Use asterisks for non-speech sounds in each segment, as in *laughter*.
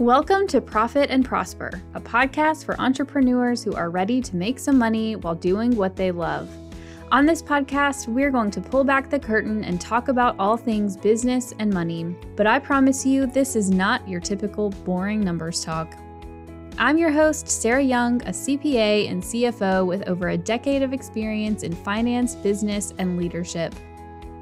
Welcome to Profit and Prosper, a podcast for entrepreneurs who are ready to make some money while doing what they love. On this podcast, we're going to pull back the curtain and talk about all things business and money. But I promise you, this is not your typical boring numbers talk. I'm your host, Sarah Young, a CPA and CFO with over a decade of experience in finance, business, and leadership.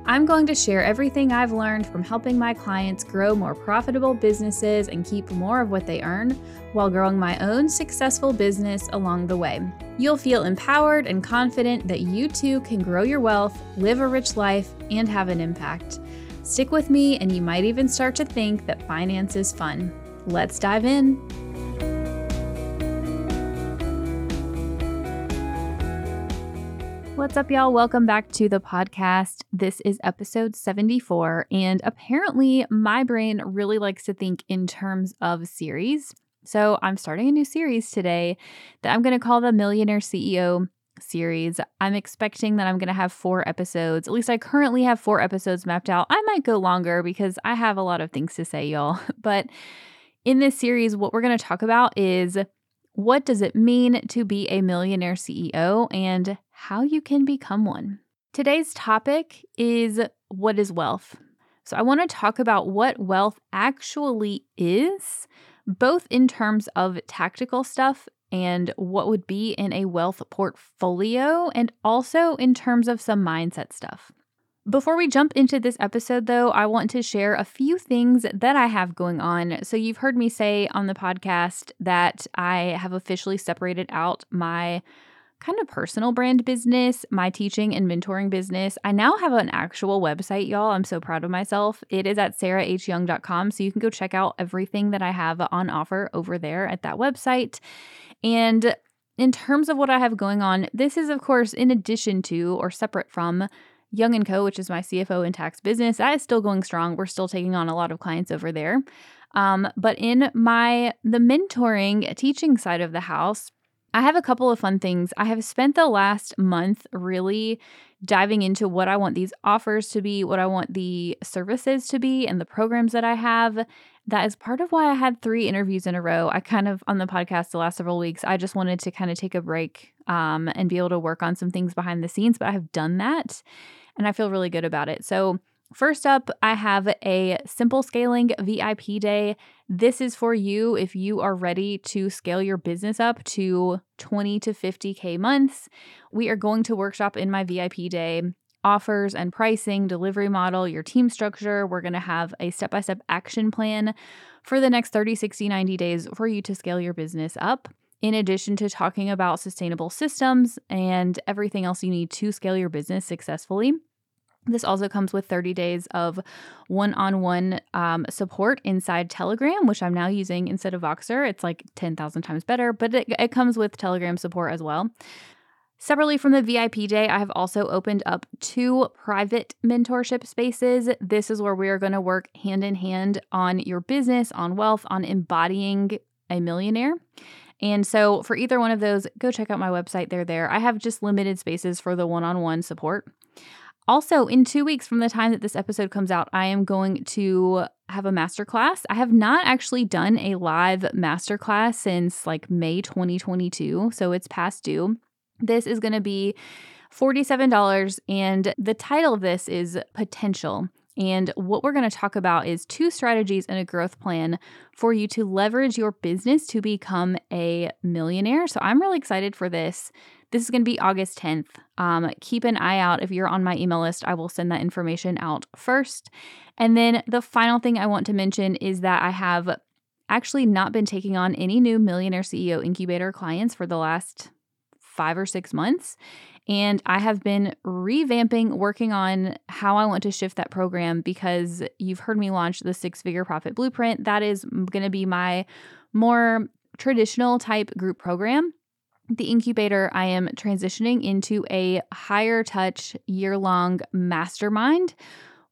I'm going to share everything I've learned from helping my clients grow more profitable businesses and keep more of what they earn while growing my own successful business along the way. You'll feel empowered and confident that you too can grow your wealth, live a rich life, and have an impact. Stick with me, and you might even start to think that finance is fun. Let's dive in. What's up, y'all? Welcome back to the podcast. This is episode 74. And apparently, my brain really likes to think in terms of series. So, I'm starting a new series today that I'm going to call the Millionaire CEO series. I'm expecting that I'm going to have four episodes. At least I currently have four episodes mapped out. I might go longer because I have a lot of things to say, y'all. *laughs* But in this series, what we're going to talk about is what does it mean to be a millionaire CEO and how you can become one. Today's topic is what is wealth? So, I want to talk about what wealth actually is, both in terms of tactical stuff and what would be in a wealth portfolio, and also in terms of some mindset stuff. Before we jump into this episode, though, I want to share a few things that I have going on. So, you've heard me say on the podcast that I have officially separated out my kind of personal brand business, my teaching and mentoring business. I now have an actual website, y'all. I'm so proud of myself. It is at sarahhyoung.com. So you can go check out everything that I have on offer over there at that website. And in terms of what I have going on, this is, of course, in addition to or separate from Young and Co., which is my CFO and tax business. That is still going strong. We're still taking on a lot of clients over there. Um, but in my the mentoring teaching side of the house, I have a couple of fun things. I have spent the last month really diving into what I want these offers to be, what I want the services to be, and the programs that I have. That is part of why I had three interviews in a row. I kind of, on the podcast the last several weeks, I just wanted to kind of take a break um, and be able to work on some things behind the scenes, but I have done that and I feel really good about it. So, First up, I have a simple scaling VIP day. This is for you if you are ready to scale your business up to 20 to 50K months. We are going to workshop in my VIP day offers and pricing, delivery model, your team structure. We're going to have a step by step action plan for the next 30, 60, 90 days for you to scale your business up. In addition to talking about sustainable systems and everything else you need to scale your business successfully. This also comes with 30 days of one on one support inside Telegram, which I'm now using instead of Voxer. It's like 10,000 times better, but it, it comes with Telegram support as well. Separately from the VIP day, I have also opened up two private mentorship spaces. This is where we are going to work hand in hand on your business, on wealth, on embodying a millionaire. And so, for either one of those, go check out my website. They're there. I have just limited spaces for the one on one support. Also, in two weeks from the time that this episode comes out, I am going to have a masterclass. I have not actually done a live masterclass since like May 2022, so it's past due. This is going to be $47, and the title of this is Potential. And what we're going to talk about is two strategies and a growth plan for you to leverage your business to become a millionaire. So I'm really excited for this. This is going to be August 10th. Um, keep an eye out. If you're on my email list, I will send that information out first. And then the final thing I want to mention is that I have actually not been taking on any new Millionaire CEO Incubator clients for the last five or six months. And I have been revamping, working on how I want to shift that program because you've heard me launch the six figure profit blueprint. That is going to be my more traditional type group program the incubator, I am transitioning into a higher touch year long mastermind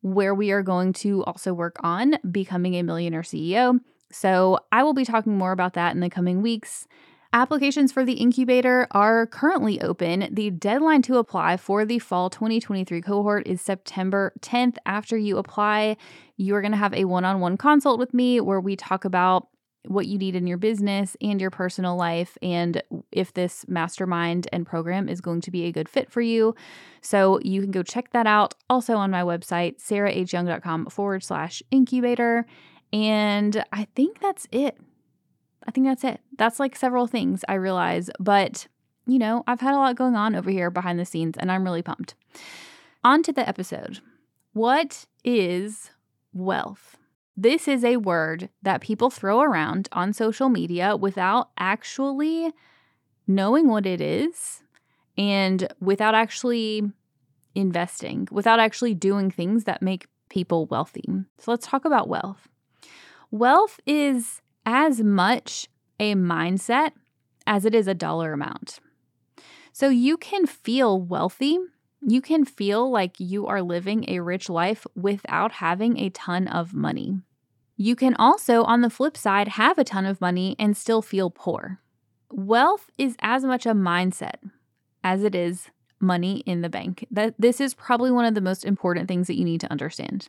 where we are going to also work on becoming a millionaire CEO. So I will be talking more about that in the coming weeks. Applications for the incubator are currently open. The deadline to apply for the fall 2023 cohort is September 10th. After you apply, you are going to have a one on one consult with me where we talk about what you need in your business and your personal life, and if this mastermind and program is going to be a good fit for you. So you can go check that out also on my website, sarahhyoung.com forward slash incubator. And I think that's it. I think that's it. That's like several things I realize, but you know, I've had a lot going on over here behind the scenes and I'm really pumped. On to the episode. What is wealth? This is a word that people throw around on social media without actually knowing what it is and without actually investing, without actually doing things that make people wealthy. So let's talk about wealth. Wealth is as much a mindset as it is a dollar amount. So you can feel wealthy. You can feel like you are living a rich life without having a ton of money. You can also, on the flip side, have a ton of money and still feel poor. Wealth is as much a mindset as it is money in the bank. That this is probably one of the most important things that you need to understand.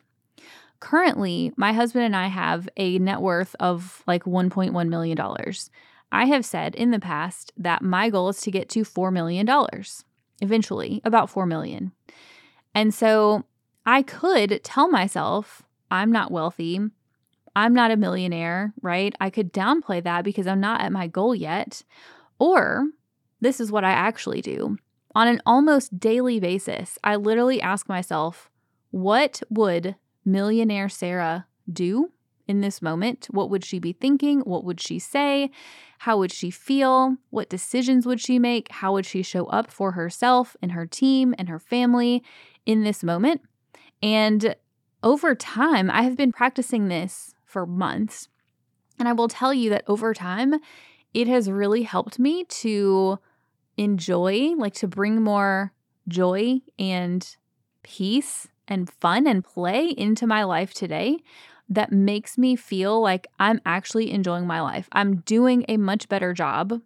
Currently, my husband and I have a net worth of like 1.1 million dollars. I have said in the past that my goal is to get to $4 million eventually, about 4 million. And so I could tell myself I'm not wealthy. I'm not a millionaire, right? I could downplay that because I'm not at my goal yet. Or this is what I actually do. On an almost daily basis, I literally ask myself, what would millionaire Sarah do in this moment? What would she be thinking? What would she say? How would she feel? What decisions would she make? How would she show up for herself and her team and her family in this moment? And over time, I have been practicing this for months. And I will tell you that over time, it has really helped me to enjoy, like to bring more joy and peace and fun and play into my life today that makes me feel like I'm actually enjoying my life. I'm doing a much better job.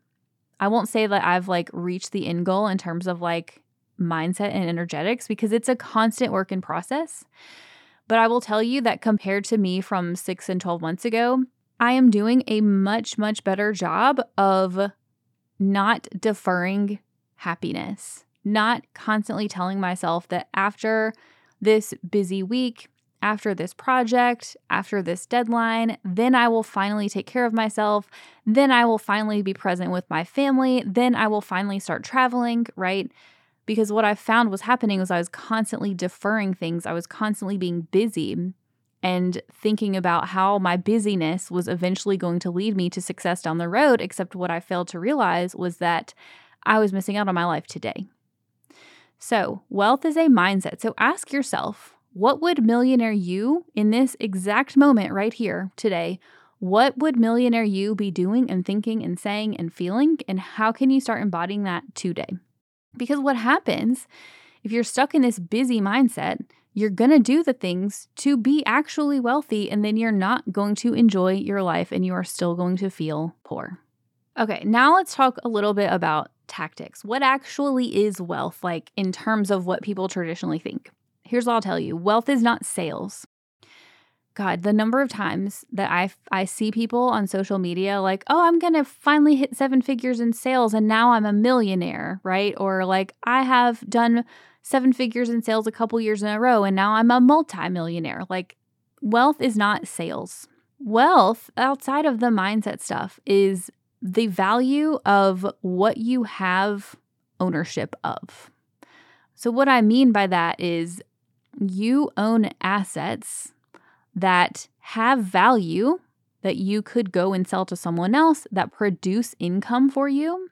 I won't say that I've like reached the end goal in terms of like mindset and energetics because it's a constant work in process. But I will tell you that compared to me from six and 12 months ago, I am doing a much, much better job of not deferring happiness, not constantly telling myself that after this busy week, after this project, after this deadline, then I will finally take care of myself. Then I will finally be present with my family. Then I will finally start traveling, right? Because what I found was happening was I was constantly deferring things. I was constantly being busy and thinking about how my busyness was eventually going to lead me to success down the road. Except what I failed to realize was that I was missing out on my life today. So, wealth is a mindset. So, ask yourself what would millionaire you in this exact moment right here today? What would millionaire you be doing and thinking and saying and feeling? And how can you start embodying that today? Because what happens if you're stuck in this busy mindset, you're going to do the things to be actually wealthy, and then you're not going to enjoy your life and you are still going to feel poor. Okay, now let's talk a little bit about tactics. What actually is wealth, like in terms of what people traditionally think? Here's what I'll tell you wealth is not sales. God, the number of times that I, I see people on social media like, oh, I'm going to finally hit seven figures in sales and now I'm a millionaire, right? Or like, I have done seven figures in sales a couple years in a row and now I'm a multimillionaire. Like, wealth is not sales. Wealth, outside of the mindset stuff, is the value of what you have ownership of. So, what I mean by that is you own assets that have value that you could go and sell to someone else that produce income for you.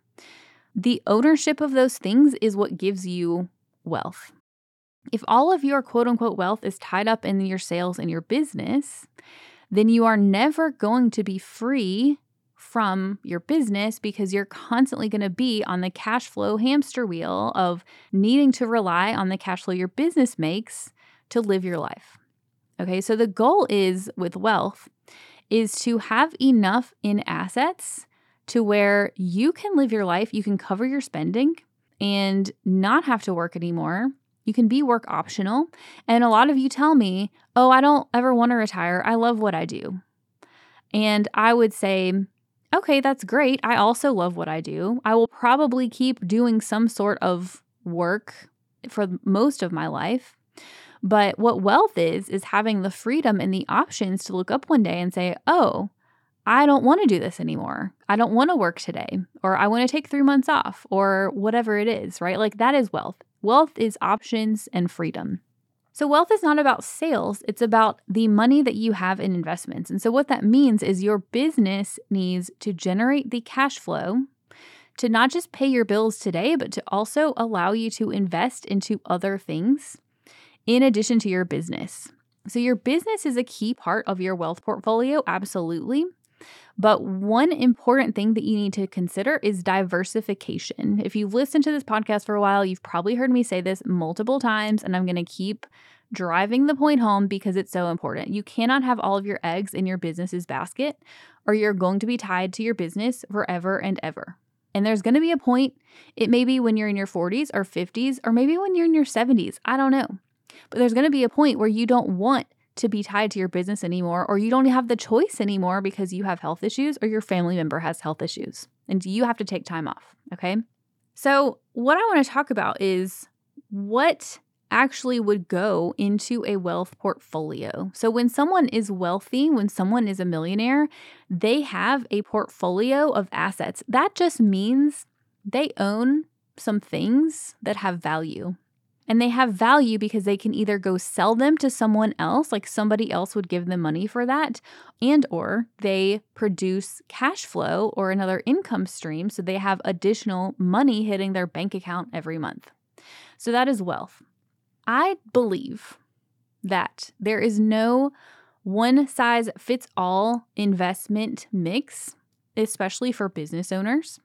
The ownership of those things is what gives you wealth. If all of your quote unquote wealth is tied up in your sales and your business, then you are never going to be free from your business because you're constantly going to be on the cash flow hamster wheel of needing to rely on the cash flow your business makes to live your life. Okay, so the goal is with wealth is to have enough in assets to where you can live your life, you can cover your spending and not have to work anymore. You can be work optional. And a lot of you tell me, oh, I don't ever want to retire. I love what I do. And I would say, okay, that's great. I also love what I do. I will probably keep doing some sort of work for most of my life. But what wealth is, is having the freedom and the options to look up one day and say, oh, I don't want to do this anymore. I don't want to work today, or I want to take three months off, or whatever it is, right? Like that is wealth. Wealth is options and freedom. So, wealth is not about sales, it's about the money that you have in investments. And so, what that means is your business needs to generate the cash flow to not just pay your bills today, but to also allow you to invest into other things in addition to your business. So, your business is a key part of your wealth portfolio, absolutely. But one important thing that you need to consider is diversification. If you've listened to this podcast for a while, you've probably heard me say this multiple times, and I'm going to keep driving the point home because it's so important. You cannot have all of your eggs in your business's basket, or you're going to be tied to your business forever and ever. And there's going to be a point, it may be when you're in your 40s or 50s, or maybe when you're in your 70s. I don't know. But there's going to be a point where you don't want to be tied to your business anymore, or you don't have the choice anymore because you have health issues or your family member has health issues and you have to take time off. Okay. So, what I want to talk about is what actually would go into a wealth portfolio. So, when someone is wealthy, when someone is a millionaire, they have a portfolio of assets. That just means they own some things that have value. And they have value because they can either go sell them to someone else, like somebody else would give them money for that, and or they produce cash flow or another income stream so they have additional money hitting their bank account every month. So that is wealth. I believe that there is no one size fits all investment mix, especially for business owners.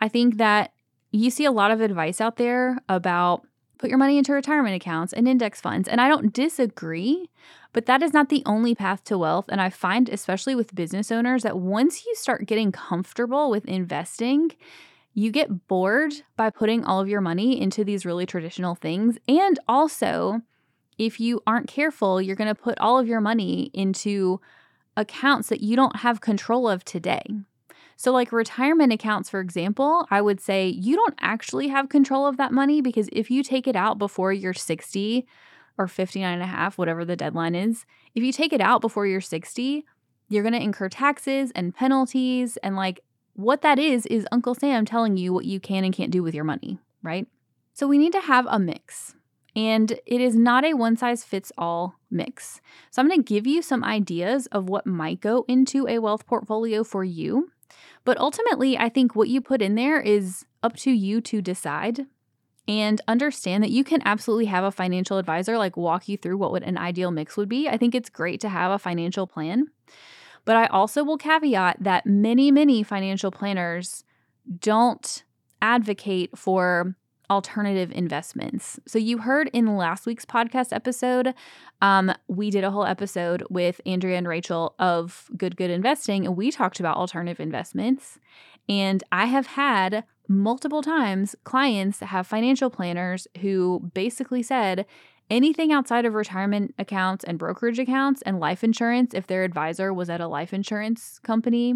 I think that you see a lot of advice out there about put your money into retirement accounts and index funds. And I don't disagree, but that is not the only path to wealth. And I find, especially with business owners, that once you start getting comfortable with investing, you get bored by putting all of your money into these really traditional things. And also, if you aren't careful, you're going to put all of your money into accounts that you don't have control of today. So, like retirement accounts, for example, I would say you don't actually have control of that money because if you take it out before you're 60 or 59 and a half, whatever the deadline is, if you take it out before you're 60, you're going to incur taxes and penalties. And like what that is, is Uncle Sam telling you what you can and can't do with your money, right? So, we need to have a mix. And it is not a one size fits all mix. So, I'm going to give you some ideas of what might go into a wealth portfolio for you. But ultimately, I think what you put in there is up to you to decide and understand that you can absolutely have a financial advisor like walk you through what would an ideal mix would be. I think it's great to have a financial plan. But I also will caveat that many, many financial planners don't advocate for alternative investments. So, you heard in last week's podcast episode, um, we did a whole episode with Andrea and Rachel of Good Good Investing, and we talked about alternative investments. And I have had multiple times clients have financial planners who basically said, anything outside of retirement accounts and brokerage accounts and life insurance, if their advisor was at a life insurance company,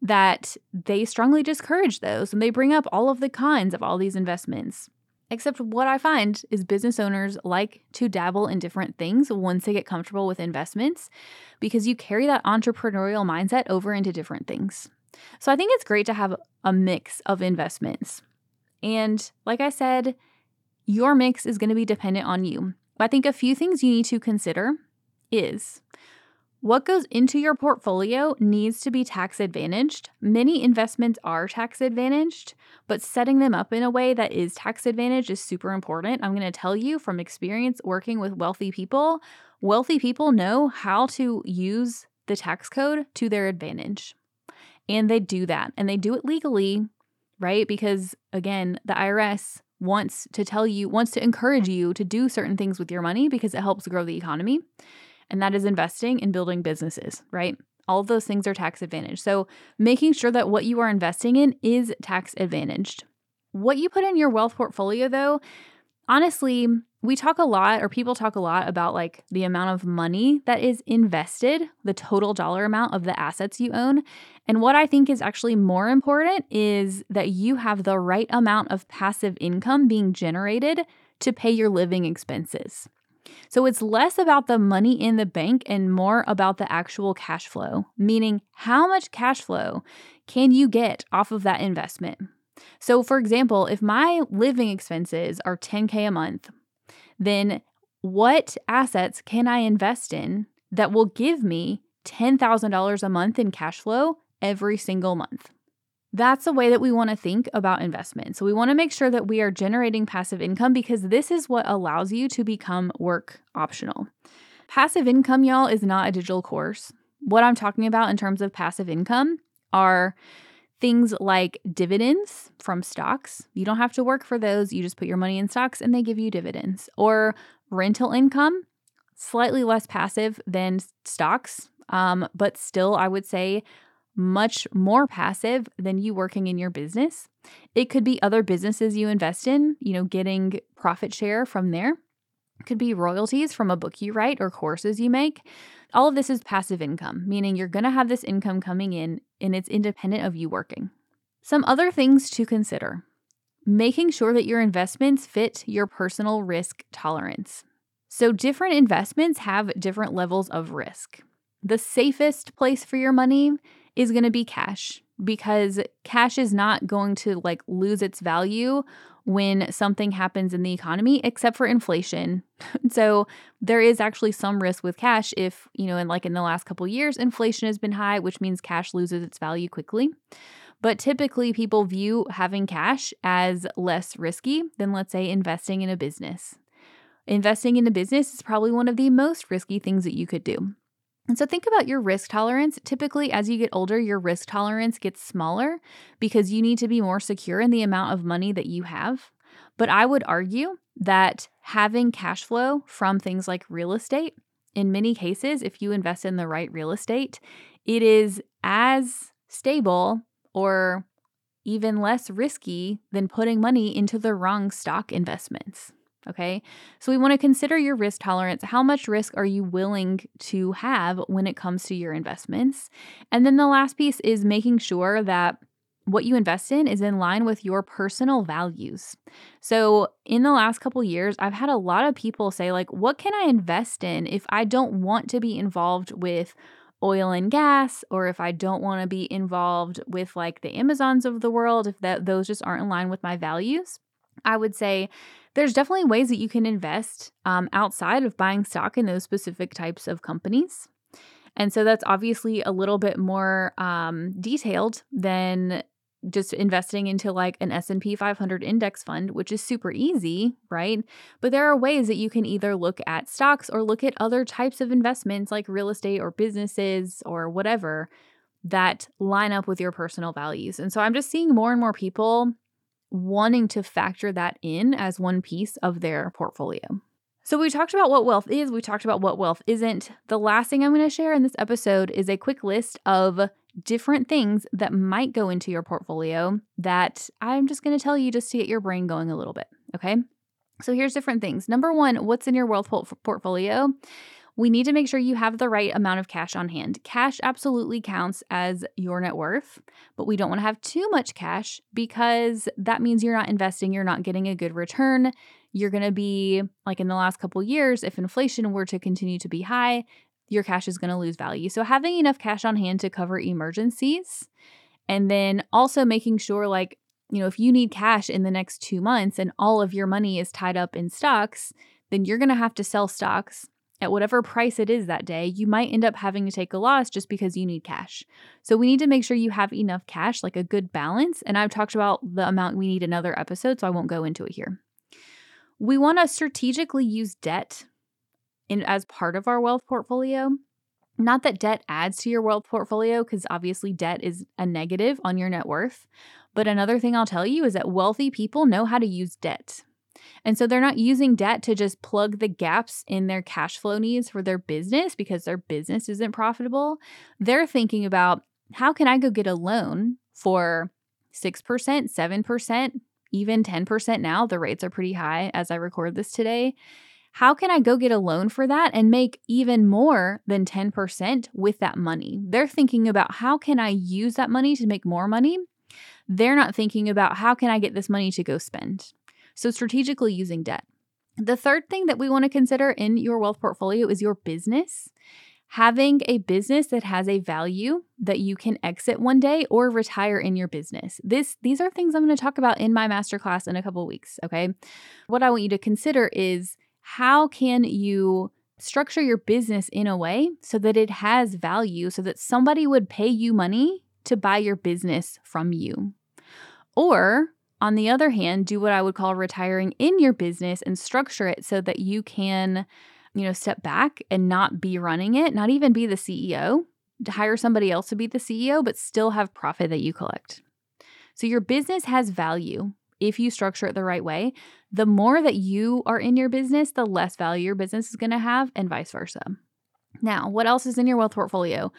that they strongly discourage those and they bring up all of the cons of all these investments. Except what I find is business owners like to dabble in different things once they get comfortable with investments because you carry that entrepreneurial mindset over into different things. So I think it's great to have a mix of investments. And like I said, your mix is going to be dependent on you. I think a few things you need to consider is what goes into your portfolio needs to be tax advantaged. Many investments are tax advantaged, but setting them up in a way that is tax advantaged is super important. I'm going to tell you from experience working with wealthy people, wealthy people know how to use the tax code to their advantage. And they do that, and they do it legally, right? Because again, the IRS wants to tell you, wants to encourage you to do certain things with your money because it helps grow the economy and that is investing in building businesses, right? All those things are tax advantaged. So, making sure that what you are investing in is tax advantaged. What you put in your wealth portfolio, though, honestly, we talk a lot, or people talk a lot about like the amount of money that is invested, the total dollar amount of the assets you own. And what I think is actually more important is that you have the right amount of passive income being generated to pay your living expenses. So it's less about the money in the bank and more about the actual cash flow, meaning how much cash flow can you get off of that investment? So, for example, if my living expenses are 10K a month, then what assets can I invest in that will give me $10,000 a month in cash flow every single month? That's the way that we want to think about investment. So, we want to make sure that we are generating passive income because this is what allows you to become work optional. Passive income, y'all, is not a digital course. What I'm talking about in terms of passive income are Things like dividends from stocks. You don't have to work for those. You just put your money in stocks and they give you dividends. Or rental income, slightly less passive than stocks, um, but still, I would say much more passive than you working in your business. It could be other businesses you invest in, you know, getting profit share from there. It could be royalties from a book you write or courses you make. All of this is passive income, meaning you're going to have this income coming in and it's independent of you working. Some other things to consider making sure that your investments fit your personal risk tolerance. So, different investments have different levels of risk. The safest place for your money is going to be cash because cash is not going to like lose its value when something happens in the economy except for inflation. *laughs* so there is actually some risk with cash if, you know, in like in the last couple years inflation has been high, which means cash loses its value quickly. But typically people view having cash as less risky than let's say investing in a business. Investing in a business is probably one of the most risky things that you could do. And so think about your risk tolerance. Typically, as you get older, your risk tolerance gets smaller because you need to be more secure in the amount of money that you have. But I would argue that having cash flow from things like real estate, in many cases, if you invest in the right real estate, it is as stable or even less risky than putting money into the wrong stock investments. Okay. So we want to consider your risk tolerance. How much risk are you willing to have when it comes to your investments? And then the last piece is making sure that what you invest in is in line with your personal values. So, in the last couple years, I've had a lot of people say like, "What can I invest in if I don't want to be involved with oil and gas or if I don't want to be involved with like the Amazons of the world, if that those just aren't in line with my values?" I would say there's definitely ways that you can invest um, outside of buying stock in those specific types of companies. And so that's obviously a little bit more um, detailed than just investing into like an S&P 500 index fund, which is super easy, right? But there are ways that you can either look at stocks or look at other types of investments like real estate or businesses or whatever that line up with your personal values. And so I'm just seeing more and more people wanting to factor that in as one piece of their portfolio. So, we talked about what wealth is, we talked about what wealth isn't. The last thing I'm going to share in this episode is a quick list of different things that might go into your portfolio that I'm just going to tell you just to get your brain going a little bit. Okay. So, here's different things. Number one, what's in your wealth portfolio? We need to make sure you have the right amount of cash on hand. Cash absolutely counts as your net worth, but we don't want to have too much cash because that means you're not investing, you're not getting a good return. You're going to be like in the last couple years if inflation were to continue to be high, your cash is going to lose value. So having enough cash on hand to cover emergencies and then also making sure like you know, if you need cash in the next 2 months and all of your money is tied up in stocks, then you're going to have to sell stocks at whatever price it is that day, you might end up having to take a loss just because you need cash. So we need to make sure you have enough cash, like a good balance. And I've talked about the amount we need another episode, so I won't go into it here. We want to strategically use debt in as part of our wealth portfolio. Not that debt adds to your wealth portfolio, because obviously debt is a negative on your net worth. But another thing I'll tell you is that wealthy people know how to use debt. And so they're not using debt to just plug the gaps in their cash flow needs for their business because their business isn't profitable. They're thinking about how can I go get a loan for 6%, 7%, even 10% now. The rates are pretty high as I record this today. How can I go get a loan for that and make even more than 10% with that money? They're thinking about how can I use that money to make more money? They're not thinking about how can I get this money to go spend. So, strategically using debt. The third thing that we want to consider in your wealth portfolio is your business. Having a business that has a value that you can exit one day or retire in your business. This these are things I'm going to talk about in my masterclass in a couple weeks, okay? What I want you to consider is how can you structure your business in a way so that it has value so that somebody would pay you money to buy your business from you. Or on the other hand, do what I would call retiring in your business and structure it so that you can, you know, step back and not be running it, not even be the CEO, to hire somebody else to be the CEO, but still have profit that you collect. So your business has value if you structure it the right way. The more that you are in your business, the less value your business is going to have, and vice versa. Now, what else is in your wealth portfolio?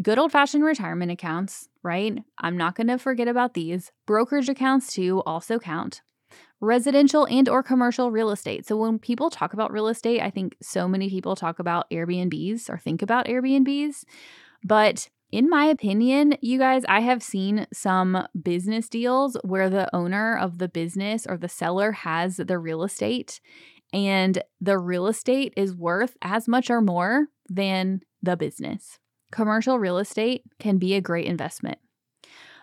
Good old fashioned retirement accounts, right? I'm not going to forget about these. Brokerage accounts too also count. Residential and or commercial real estate. So when people talk about real estate, I think so many people talk about Airbnbs or think about Airbnbs, but in my opinion, you guys, I have seen some business deals where the owner of the business or the seller has the real estate and the real estate is worth as much or more than the business. Commercial real estate can be a great investment.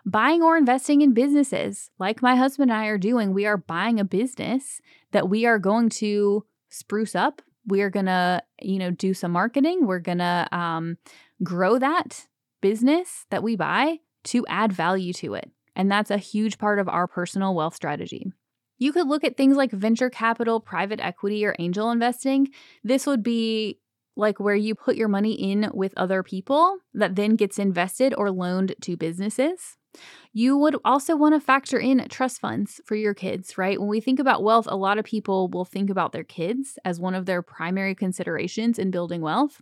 Buying or investing in businesses, like my husband and I are doing, we are buying a business that we are going to spruce up. We are going to, you know, do some marketing. We're going to um, grow that business that we buy to add value to it. And that's a huge part of our personal wealth strategy. You could look at things like venture capital, private equity, or angel investing. This would be like where you put your money in with other people that then gets invested or loaned to businesses. You would also want to factor in trust funds for your kids, right? When we think about wealth, a lot of people will think about their kids as one of their primary considerations in building wealth,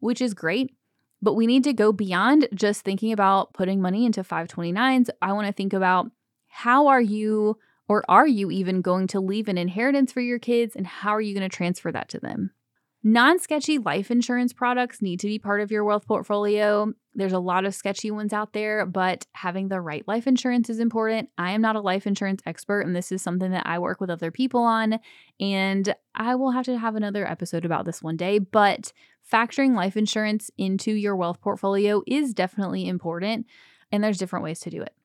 which is great. But we need to go beyond just thinking about putting money into 529s. I want to think about how are you or are you even going to leave an inheritance for your kids and how are you going to transfer that to them? Non sketchy life insurance products need to be part of your wealth portfolio. There's a lot of sketchy ones out there, but having the right life insurance is important. I am not a life insurance expert, and this is something that I work with other people on. And I will have to have another episode about this one day. But factoring life insurance into your wealth portfolio is definitely important, and there's different ways to do it.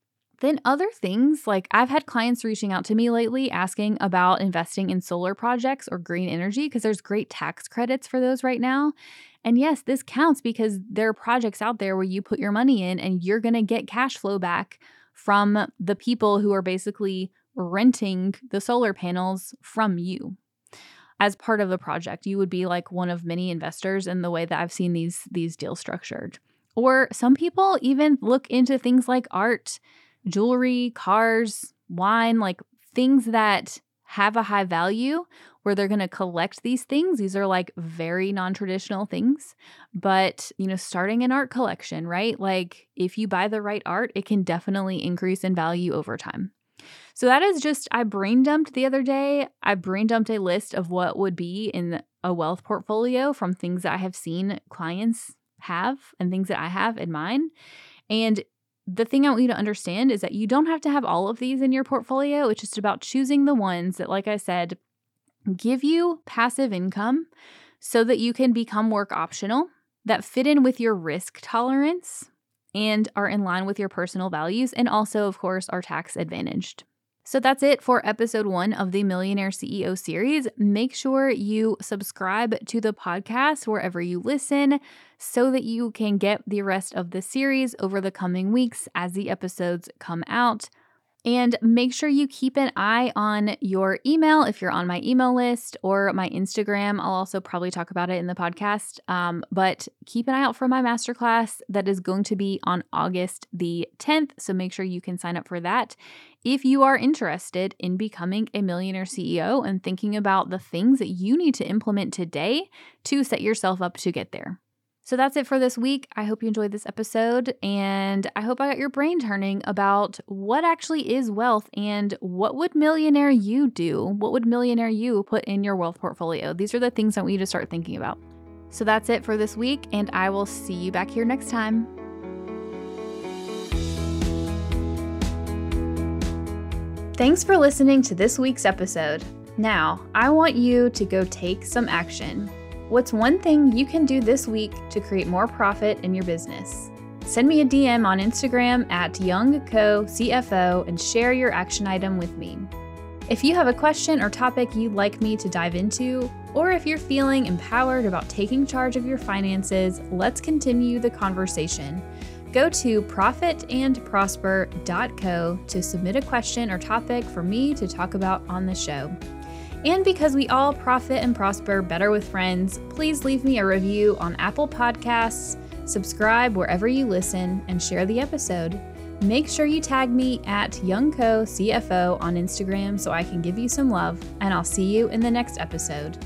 Then, other things like I've had clients reaching out to me lately asking about investing in solar projects or green energy because there's great tax credits for those right now. And yes, this counts because there are projects out there where you put your money in and you're going to get cash flow back from the people who are basically renting the solar panels from you. As part of the project you would be like one of many investors in the way that i've seen these these deals structured. Or some people even look into things like art jewelry, cars, wine, like things that have a high value where they're going to collect these things. These are like very non-traditional things, but you know, starting an art collection, right? Like if you buy the right art, it can definitely increase in value over time. So that is just I brain dumped the other day. I brain dumped a list of what would be in a wealth portfolio from things that I have seen clients have and things that I have in mine. And the thing I want you to understand is that you don't have to have all of these in your portfolio. It's just about choosing the ones that, like I said, give you passive income so that you can become work optional, that fit in with your risk tolerance and are in line with your personal values, and also, of course, are tax advantaged. So that's it for episode one of the Millionaire CEO series. Make sure you subscribe to the podcast wherever you listen so that you can get the rest of the series over the coming weeks as the episodes come out. And make sure you keep an eye on your email if you're on my email list or my Instagram. I'll also probably talk about it in the podcast. Um, but keep an eye out for my masterclass that is going to be on August the 10th. So make sure you can sign up for that if you are interested in becoming a millionaire CEO and thinking about the things that you need to implement today to set yourself up to get there. So that's it for this week. I hope you enjoyed this episode and I hope I got your brain turning about what actually is wealth and what would millionaire you do? What would millionaire you put in your wealth portfolio? These are the things I want you to start thinking about. So that's it for this week and I will see you back here next time. Thanks for listening to this week's episode. Now, I want you to go take some action. What's one thing you can do this week to create more profit in your business? Send me a DM on Instagram at YoungCoCFO and share your action item with me. If you have a question or topic you'd like me to dive into, or if you're feeling empowered about taking charge of your finances, let's continue the conversation. Go to profitandprosper.co to submit a question or topic for me to talk about on the show. And because we all profit and prosper better with friends, please leave me a review on Apple Podcasts, subscribe wherever you listen, and share the episode. Make sure you tag me at YoungCoCFO on Instagram so I can give you some love, and I'll see you in the next episode.